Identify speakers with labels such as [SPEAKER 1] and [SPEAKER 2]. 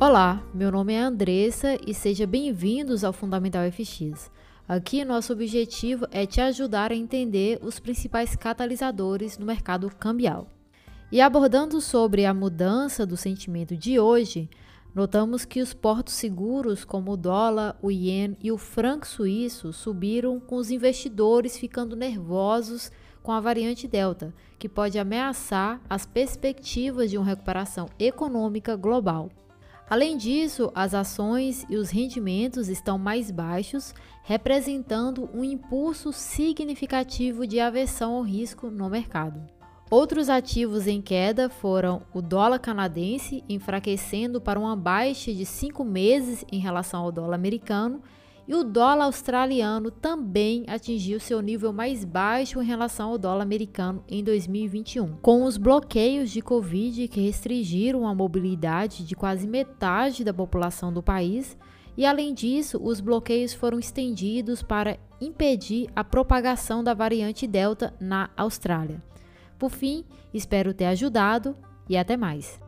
[SPEAKER 1] Olá, meu nome é Andressa e seja bem-vindos ao Fundamental FX. Aqui nosso objetivo é te ajudar a entender os principais catalisadores no mercado cambial. E abordando sobre a mudança do sentimento de hoje, notamos que os portos seguros como o dólar, o iene e o franco suíço subiram com os investidores ficando nervosos com a variante Delta, que pode ameaçar as perspectivas de uma recuperação econômica global. Além disso, as ações e os rendimentos estão mais baixos, representando um impulso significativo de aversão ao risco no mercado. Outros ativos em queda foram o dólar canadense, enfraquecendo para uma baixa de cinco meses em relação ao dólar americano, e o dólar australiano também atingiu seu nível mais baixo em relação ao dólar americano em 2021. Com os bloqueios de Covid que restringiram a mobilidade de quase metade da população do país, e além disso, os bloqueios foram estendidos para impedir a propagação da variante Delta na Austrália. Por fim, espero ter ajudado e até mais.